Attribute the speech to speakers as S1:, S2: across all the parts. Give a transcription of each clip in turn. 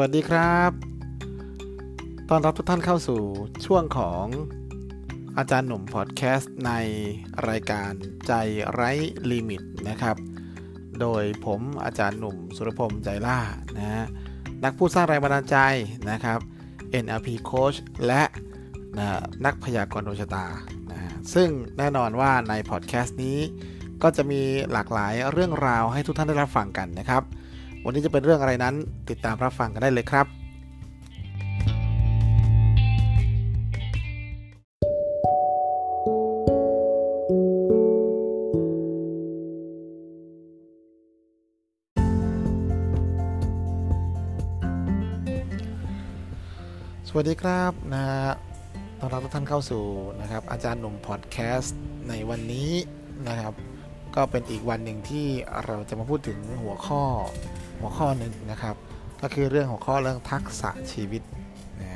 S1: วัสดีครับ ตอนรับทุกท่านเข้าสู่ช่วงของอาจารย์หนุ่มพอดแคสต์ในรายการใจไร้ลิมิตนะครับ โดยผมอาจารย์หนุ่มสุรพงษ์ใจล่านะฮะนักพูดสร้างแรงบันดาลใจนะครับ NLP Coach และนะนักพยากรณ์ดวงชะตานะซึ่งแน่นอนว่าในพอดแคสต์นี้ ก็จะมีหลากหลายเรื่องราวให้ทุกท่านได้รับฟังกันนะครับ วันนี้จะเป็นเรื่องอะไรนั้น ติดตามรับฟังกันได้เลยครับ สวัสดีครับนะฮะต้อนรับทุกท่านเข้าสู่นะครับ อาจารย์หนุ่มพอดแคสต์ในวันนี้นะครับ ก็เป็นอีกวันหนึ่งที่เราจะมาพูดถึงหัวข้อ หัวข้อหนึ่งนะครับ ก็คือเรื่องหัวข้อเรื่องทักษะชีวิตนะ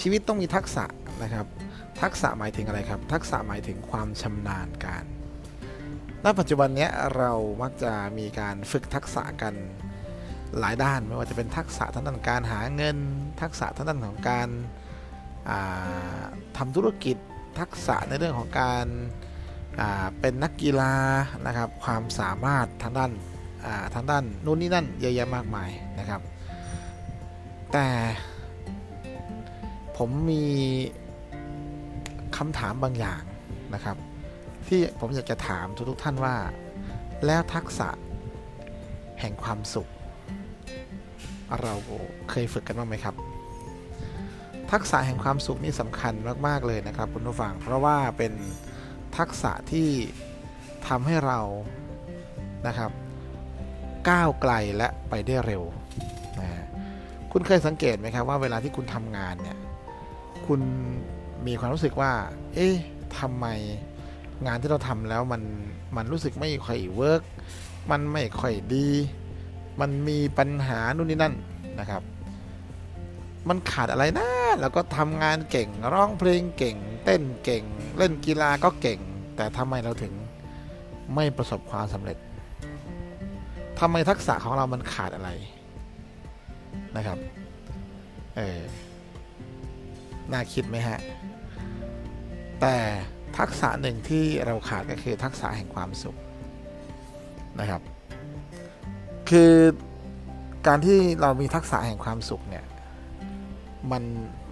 S1: ชีวิตต้องมีทักษะนะครับ ทักษะหมายถึงอะไรครับ ทักษะหมายถึงความชำนาญการณปัจจุบันนี้เรามักจะมีการฝึกทักษะกันหลายด้านไม่ว่าจะเป็นทักษะทางด้านการหาเงิน ทักษะทางด้านของการทำธุรกิจทักษะในเรื่องของการเป็นนักกีฬานะครับ ความสามารถทางด้าน ทางด้านนู้นนี่นั่นเยอะแยะมากมายนะครับ แต่ผมมีคำถามบางอย่างนะครับ ที่ผมอยากจะถามทุกๆท่านว่า แล้วทักษะแห่งความสุข เราเคยฝึกกันบ้างไหมครับ ทักษะแห่งความสุขนี่สำคัญมาก ๆ เลยนะครับคุณผู้ฟัง เพราะว่าเป็นทักษะที่ทำให้เรานะครับ ก้าวไกลและไปได้เร็วนะคุณเคยสังเกตไหมครับว่าเวลาที่คุณทำงานเนี่ย คุณมีความรู้สึกว่า เอ๊ะทำไมงานที่เราทำแล้วมันมันรู้สึกไม่ค่อยเวิร์กมันไม่ค่อยดี มันมีปัญหานู่นนี่นั่นนะครับ มันขาดอะไรนะ แล้วก็ทำงานเก่ง ร้องเพลงเก่ง เต้นเก่ง เล่นกีฬาก็เก่ง แต่ทำไมเราถึงไม่ประสบความสำเร็จ ทำไมทักษะของเรามันขาดอะไรนะครับ เออ น่าคิดไหมฮะ แต่ทักษะหนึ่งที่เราขาดก็คือทักษะแห่งความสุขนะครับ คือการที่เรามีทักษะแห่งความสุขเนี่ย มัน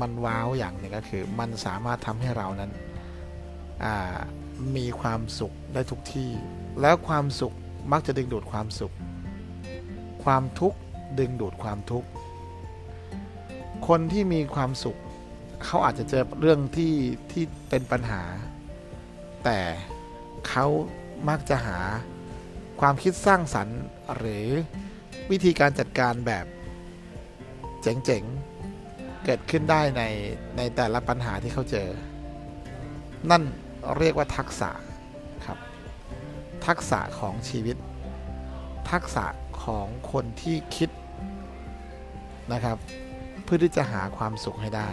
S1: มันว้าวอย่างหนึ่งก็คือมันสามารถทำให้เรานั้นมีความสุขได้ทุกที่ แล้วความสุขมักจะดึงดูดความสุข ความทุกข์ดึงดูดความทุกข์ คนที่มีความสุข เขาอาจจะเจอเรื่องที่ที่เป็นปัญหา แต่เขามักจะหาความคิดสร้างสรรค์ หรือวิธีการจัดการแบบเจ๋งๆ เกิดขึ้นได้ในในแต่ละปัญหาที่เขาเจอ นั่นเรียกว่าทักษะครับ ทักษะของชีวิต ทักษะ ของคนที่คิดนะครับ เพื่อที่จะหาความสุขให้ได้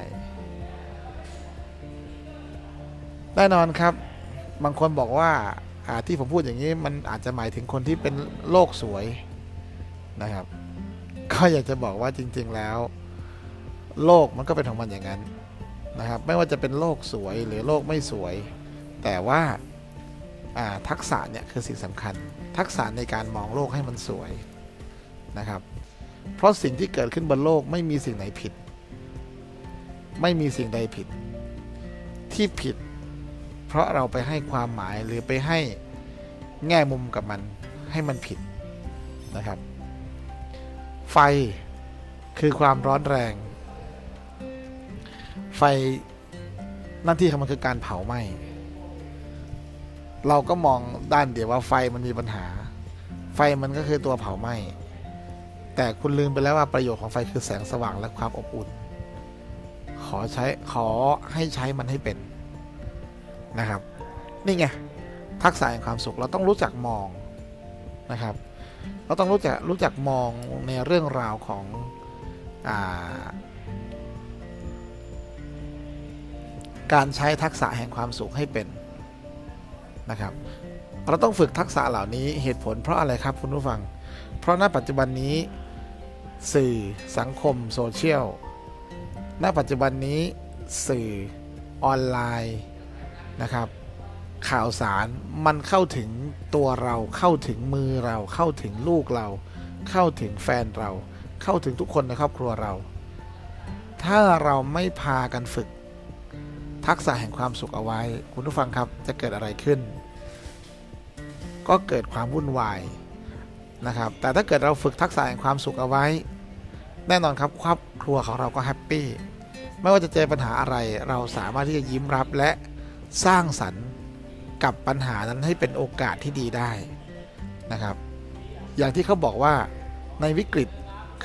S1: แน่นอนครับ บางคนบอกว่าที่ผมพูดอย่างนี้มันอาจจะหมายถึงคนที่เป็นโลกสวยนะครับ ก็อยากจะบอกว่าจริง ๆแล้ว โลกมันก็เป็นของมันอย่างนั้นนะครับ ไม่ว่าจะเป็นโลกสวยหรือโลกไม่สวย แต่ว่าทักษะเนี่ยคือสิ่งสำคัญ ทักษะในการมองโลกให้มันสวย นะครับ เพราะสิ่งที่เกิดขึ้นบนโลกไม่มีสิ่งไหนผิด ไม่มีสิ่งใดผิด ที่ผิด เพราะเราไปให้ความหมายหรือไปให้แง่มุมกับมันให้มันผิดนะครับ ไฟคือความร้อนแรง ไฟหน้าที่ของมันคือการเผาไหม้เราก็มองด้านเดียวว่าไฟมันมีปัญหา ไฟมันก็คือตัวเผาไหม้ แต่คุณลืมไปแล้วว่าประโยชน์ของไฟคือแสงสว่างและความอบอุ่น ขอใช้ขอให้ใช้มันให้เป็นนะครับ นี่ไงทักษะแห่งความสุขเราต้องรู้จักมองนะครับ เราต้องรู้จักรู้จักมองในเรื่องราวของอการใช้ทักษะแห่งความสุขให้เป็นนะครับ เราต้องฝึกทักษะเหล่านี้เหตุผลเพราะอะไรครับคุณผู้ฟัง เพราะณปัจจุบันนี้ สื่อสังคมโซเชียล ณ ปัจจุบันนี้สื่อออนไลน์นะครับ ข่าวสารมันเข้าถึงตัวเราเข้าถึงมือเราเข้าถึงลูกเรา เข้าถึงแฟนเรา เข้าถึงทุกคนในครอบครัวเรา ถ้าเราไม่พากันฝึก ทักษะแห่งความสุขเอาไว้ คุณผู้ฟังครับจะเกิดอะไรขึ้น ก็เกิดความวุ่นวาย นะครับ แต่ถ้าเกิดเราฝึกทักษะแห่งความสุขเอาไว้ แน่นอนครับครอบครัวของเราก็แฮปปี้ ไม่ว่าจะเจอปัญหาอะไร เราสามารถที่จะยิ้มรับและสร้างสรรค์กับปัญหานั้นให้เป็นโอกาสที่ดีได้นะครับ อย่างที่เขาบอกว่าในวิกฤต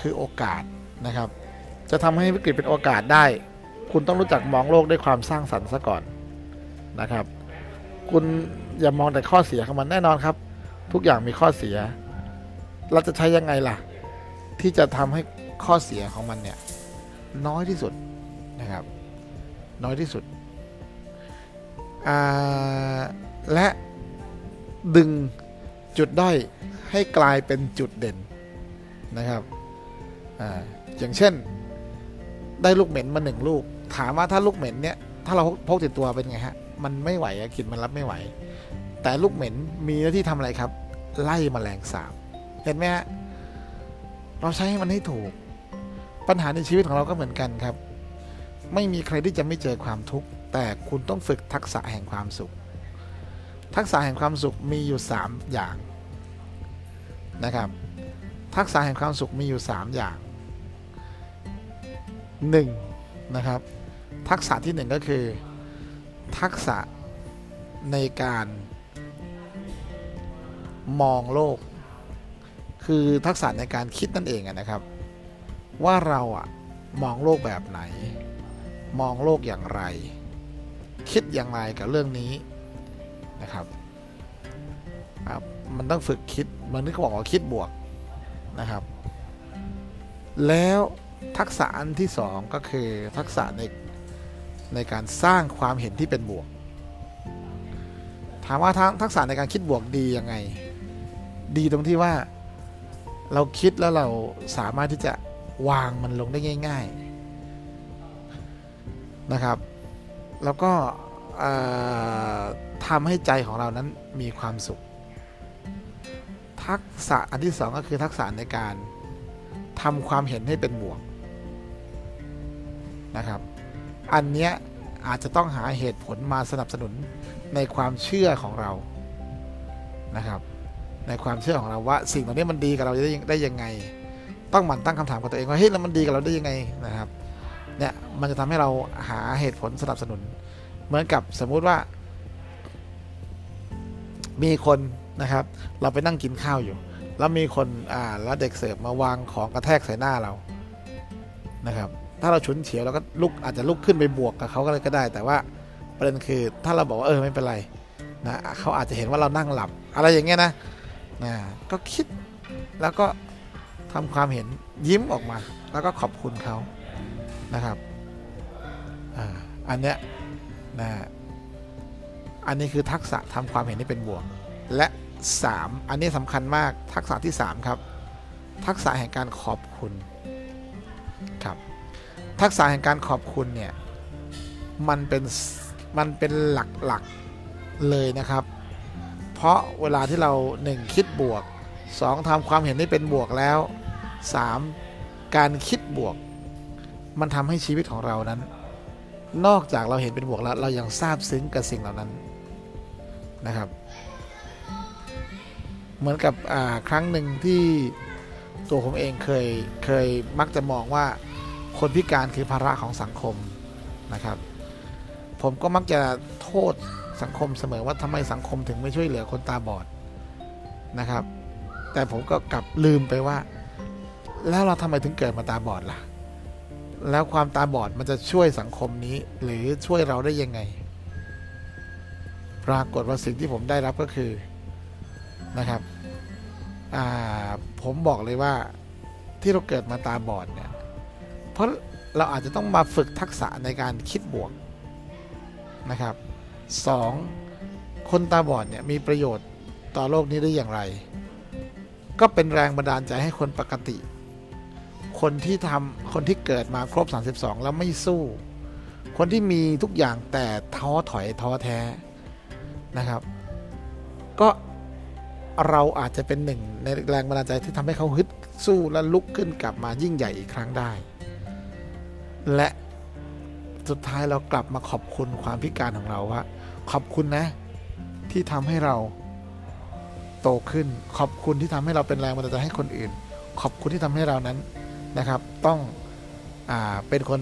S1: คือโอกาสนะครับ จะทำให้วิกฤตเป็นโอกาสได้ คุณต้องรู้จักมองโลกด้วยความสร้างสรรค์ซะก่อนนะครับ คุณอย่ามองแต่ข้อเสียของมันแน่นอนครับ ทุกอย่างมีข้อเสีย เราจะใช้ยังไงล่ะ ที่จะทำให้ข้อเสียของมันเนี่ย น้อยที่สุดนะครับ น้อยที่สุด และดึงจุดด้อยให้กลายเป็นจุดเด่นนะครับออย่างเช่นได้ลูกเหม็นมาหนึ่งลูก ถามว่าถ้าลูกเหม็นเนี่ย ถ้าเราพกติดตัวเป็นไงฮะ มันไม่ไหวกินมันรับไม่ไหว แต่ลูกเหม็นมีหน้าที่ทำอะไรครับ ไล่มแมลงสาบ เห็นไหมฮะเราใช้ให้มันให้ถูก ปัญหาในชีวิตของเราก็เหมือนกันครับ ไม่มีใครที่จะไม่เจอความทุกข์แต่คุณต้องฝึกทักษะแห่งความสุข ทักษะแห่งความสุขมีอยู่ 3 อย่างนะครับ ทักษะแห่งความสุขมีอยู่ 3 อย่าง 1 นะครับ ทักษะที่ 1 ก็คือ ทักษะในการมองโลก คือทักษะในการคิดนั่นเองนะครับ ว่าเราอะมองโลกแบบไหน มองโลกอย่างไร คิดอย่างไรกับเรื่องนี้นะครับมันต้องฝึกคิดมันนึกบอกว่าคิดบวกนะครับ แล้วทักษะอันที่สองก็คือทักษะในในการสร้างความเห็นที่เป็นบวก ถามว่าทั้งทักษะในการคิดบวกดียังไง ดีตรงที่ว่า เราคิดแล้วเราสามารถที่จะวางมันลงได้ง่าย ๆนะครับ แล้วก็ทำให้ใจของเรานั้นมีความสุข ทักษะอันที่สองก็คือทักษะในการทำความเห็นให้เป็นบวกนะครับ อันเนี้ยอาจจะต้องหาเหตุผลมาสนับสนุนในความเชื่อของเรานะครับ ในความเชื่อของเราว่า สิ่งเหล่านี้มันดีกับเราได้ได้ยังไง ต้องหมั่นตั้งคำถามกับตัวเองว่าเฮ้ยแล้วมันดีกับเราได้ยังไงนะครับเนี่ยมันจะทำให้เราหาเหตุผลสนับสนุน เหมือนกับสมมุติว่า มีคนนะครับ เราไปนั่งกินข้าวอยู่ แล้วมีคนอ่าแล้วเด็กเสิร์ฟมาวางของกระแทกใส่หน้าเรานะครับ ถ้าเราฉุนเฉียวเราก็ลุกอาจจะลุกขึ้นไปบวกกับเขาก็เลยก็ได้ แต่ว่าประเด็นคือถ้าเราบอกว่าเออไม่เป็นไรนะเขาอาจจะเห็นว่าเรานั่งหลับ อะไรอย่างเงี้ยนะ นะก็คิดแล้วก็ทำความเห็นยิ้มออกมา แล้วก็ขอบคุณเขานะครับอันเนี้ยนะอันนี้คือทักษะทำความเห็นที่เป็นบวก และ 3 อันนี้สำคัญมากทักษะที่ 3 ครับ ทักษะแห่งการขอบคุณครับทักษะแห่งการขอบคุณเนี่ยมันเป็นมันเป็นหลักๆเลยนะครับ ราะเวลาที่เรา 1 คิดบวก 2ทำความเห็นที่เป็นบวกแล้ว 3 การคิดบวก มันทำให้ชีวิตของเรานั้น นอกจากเราเห็นเป็นบวกแล้วเรายังซาบซึ้งกับสิ่งเหล่านั้นนะครับ เหมือนกับครั้งหนึ่งที่ตัวผมเองเคยเคยมักจะมองว่าคนพิการคือภาระของสังคมนะครับ ผมก็มักจะโทษ สังคมเสมอว่าทำไมสังคมถึงไม่ช่วยเหลือคนตาบอดนะครับ แต่ผมก็กลับลืมไปว่า แล้วเราทำไมถึงเกิดมาตาบอดล่ะ แล้วความตาบอดมันจะช่วยสังคมนี้หรือช่วยเราได้ยังไง ปรากฏว่าสิ่งที่ผมได้รับก็คือนะครับผมบอกเลยว่าที่เราเกิดมาตาบอดเนี่ย เพราะเราอาจจะต้องมาฝึกทักษะในการคิดบวกนะครับ สองคนตาบอดเนี่ยมีประโยชน์ต่อโลกนี้ได้อย่างไร ก็เป็นแรงบันดาลใจให้คนปกติคคนที่ทำคนที่เกิดมาครบ 32 แล้วไม่สู้ คนที่มีทุกอย่างแต่ท้อถอยท้อแท้นะครับ ก็เราอาจจะเป็นหนึ่งในแรงบันดาลใจที่ทำให้เขาฮึดสู้และลุกขึ้นกลับมายิ่งใหญ่อีกครั้งได้ และ สุดท้ายเรากลับมาขอบคุณความพิการของเราว่า ขอบคุณนะ ที่ทำให้เราโตขึ้น ขอบคุณที่ทำให้เราเป็นแรงบันดาลใจให้คนอื่น ขอบคุณที่ทำให้เรานั้นนะครับ ต้องอ่าเป็นคน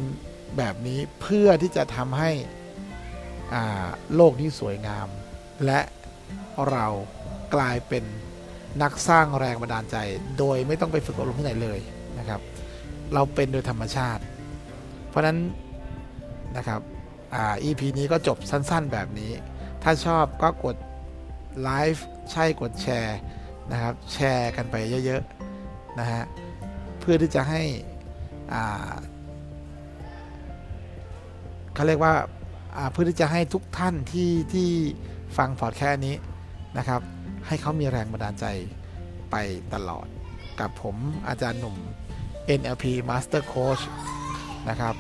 S1: แบบนี้เพื่อที่จะทำให้อ่าโลกนี้สวยงาม และเรากลายเป็นนักสร้างแรงบันดาลใจ โดยไม่ต้องไปฝึกอบรมที่ไหนเลยนะครับ เราเป็นโดยธรรมชาติ เพราะฉะนั้น นะครับอ่า EP นี้ก็จบสั้นๆแบบนี้ ถ้าชอบก็กดไลฟ์ใช่กดแชร์นะครับ แชร์กันไปเยอะๆนะฮะเพื่อที่จะให้อ่าเขาเรียกว่าเพื่อที่จะให้ทุกท่านที่ที่ฟังพอดแคสต์นี้นะครับ ให้เขามีแรงบันดาลใจไปตลอด กับผมอาจารย์หนุ่ม NLP Master Coach นะครับ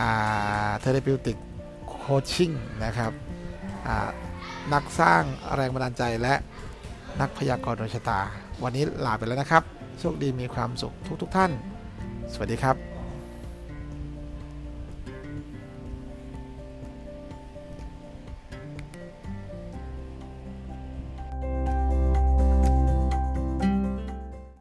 S1: อ่า Therapeutic Coaching นะครับอ่านักสร้างแรงบันดาลใจและนักพยากรณ์ดวงชะตา วันนี้ลาไปแล้วนะครับ โชคดีมีความสุขทุกๆทท่าน สวัสดีครับ